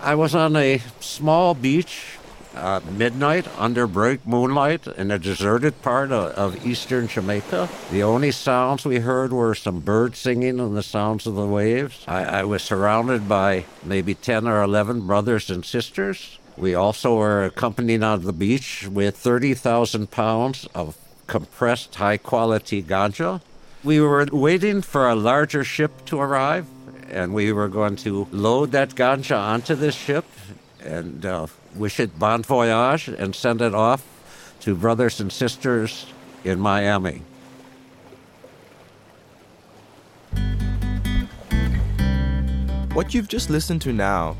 I was on a small beach uh, midnight under bright moonlight in a deserted part of, of, eastern Jamaica. The only sounds we heard were some birds singing and the sounds of the waves. I, I was surrounded by maybe 10 or 11 brothers and sisters. We also were accompanied on the beach with 30,000 pounds of compressed high quality ganja. We were waiting for a larger ship to arrive, and we were going to load that ganja onto this ship and uh, wish it bon voyage and send it off to brothers and sisters in Miami. What you've just listened to now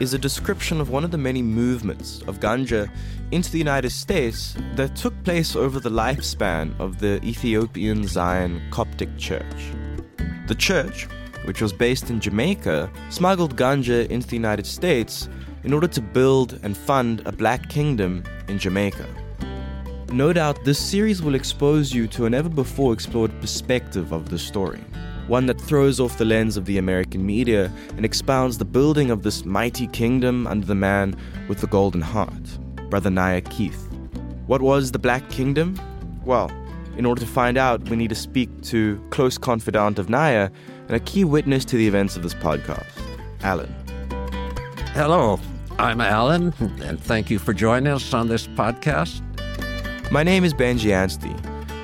is a description of one of the many movements of ganja into the United States that took place over the lifespan of the Ethiopian Zion Coptic Church. The church, which was based in Jamaica, smuggled ganja into the United States in order to build and fund a black kingdom in Jamaica. No doubt this series will expose you to a never before explored perspective of the story, one that throws off the lens of the American media and expounds the building of this mighty kingdom under the man with the golden heart, Brother Niah Keith. What was the Black Kingdom? Well, in order to find out, we need to speak to close confidant of Niah and a key witness to the events of this podcast, Alan. Hello, I'm Alan, and thank you for joining us on this podcast. My name is Benji Anstey,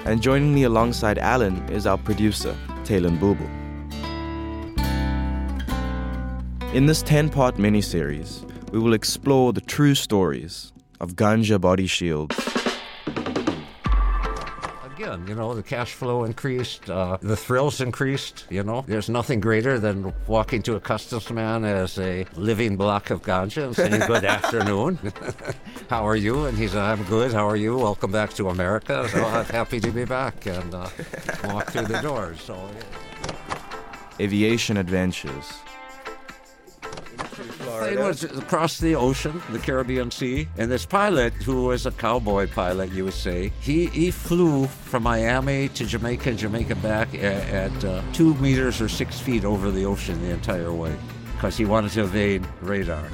and joining me alongside Alan is our producer, Taylor Bubel. In this 10 part miniseries, we will explore the true stories of Ganja Body Shields again, you know, the cash flow increased, uh, the thrills increased. You know, there's nothing greater than walking to a customs man as a living block of ganja and saying, Good afternoon. How are you? And he said, I'm good. How are you? Welcome back to America. So I'm happy to be back and uh, walk through the doors. So, yeah. Aviation Adventures Florida. It was across the ocean, the Caribbean Sea, and this pilot, who was a cowboy pilot, you would say, he, he flew from Miami to Jamaica, and Jamaica back at, at uh, two meters or six feet over the ocean the entire way because he wanted to evade radar.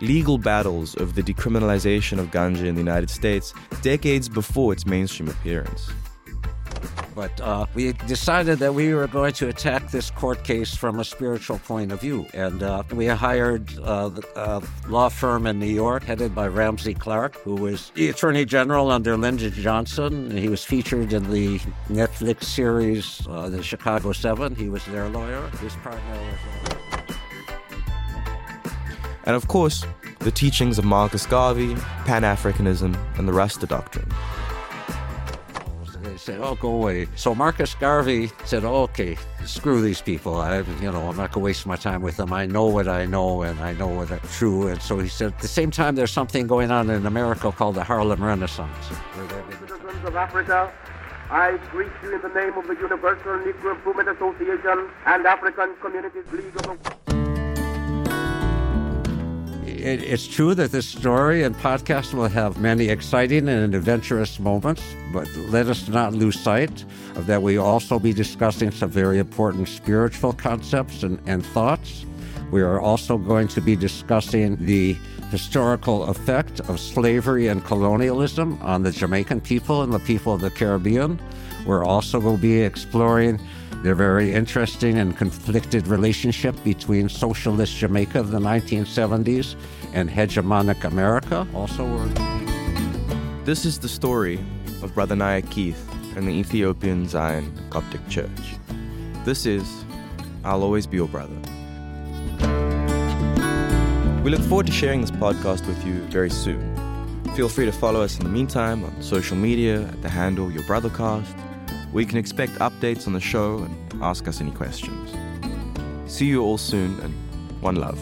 Legal battles of the decriminalization of ganja in the United States decades before its mainstream appearance. But uh, we decided that we were going to attack this court case from a spiritual point of view. And uh, we hired uh, a law firm in New York headed by Ramsey Clark, who was the Attorney General under Lyndon Johnson. He was featured in the Netflix series uh, The Chicago Seven. He was their lawyer. His partner was. And of course, the teachings of Marcus Garvey, Pan Africanism, and the Rasta Doctrine said, "Oh, go away." So Marcus Garvey said, oh, "Okay, screw these people. I, you know, I'm not going to waste my time with them. I know what I know, and I know what is true." And so he said, "At the same time, there's something going on in America called the Harlem Renaissance." Citizens of Africa, I greet you in the name of the Universal Negro Improvement Association and African Communities League of it, it's true that this story and podcast will have many exciting and adventurous moments, but let us not lose sight of that we also be discussing some very important spiritual concepts and, and thoughts. We are also going to be discussing the historical effect of slavery and colonialism on the Jamaican people and the people of the Caribbean. We're also going to be exploring the very interesting and conflicted relationship between socialist Jamaica of the 1970s and hegemonic America. Also, this is the story of Brother Niah Keith and the Ethiopian Zion Coptic Church. This is I'll Always Be Your Brother. We look forward to sharing this podcast with you very soon. Feel free to follow us in the meantime on social media at the handle Your Brothercast, where you can expect updates on the show and ask us any questions. See you all soon, and one love.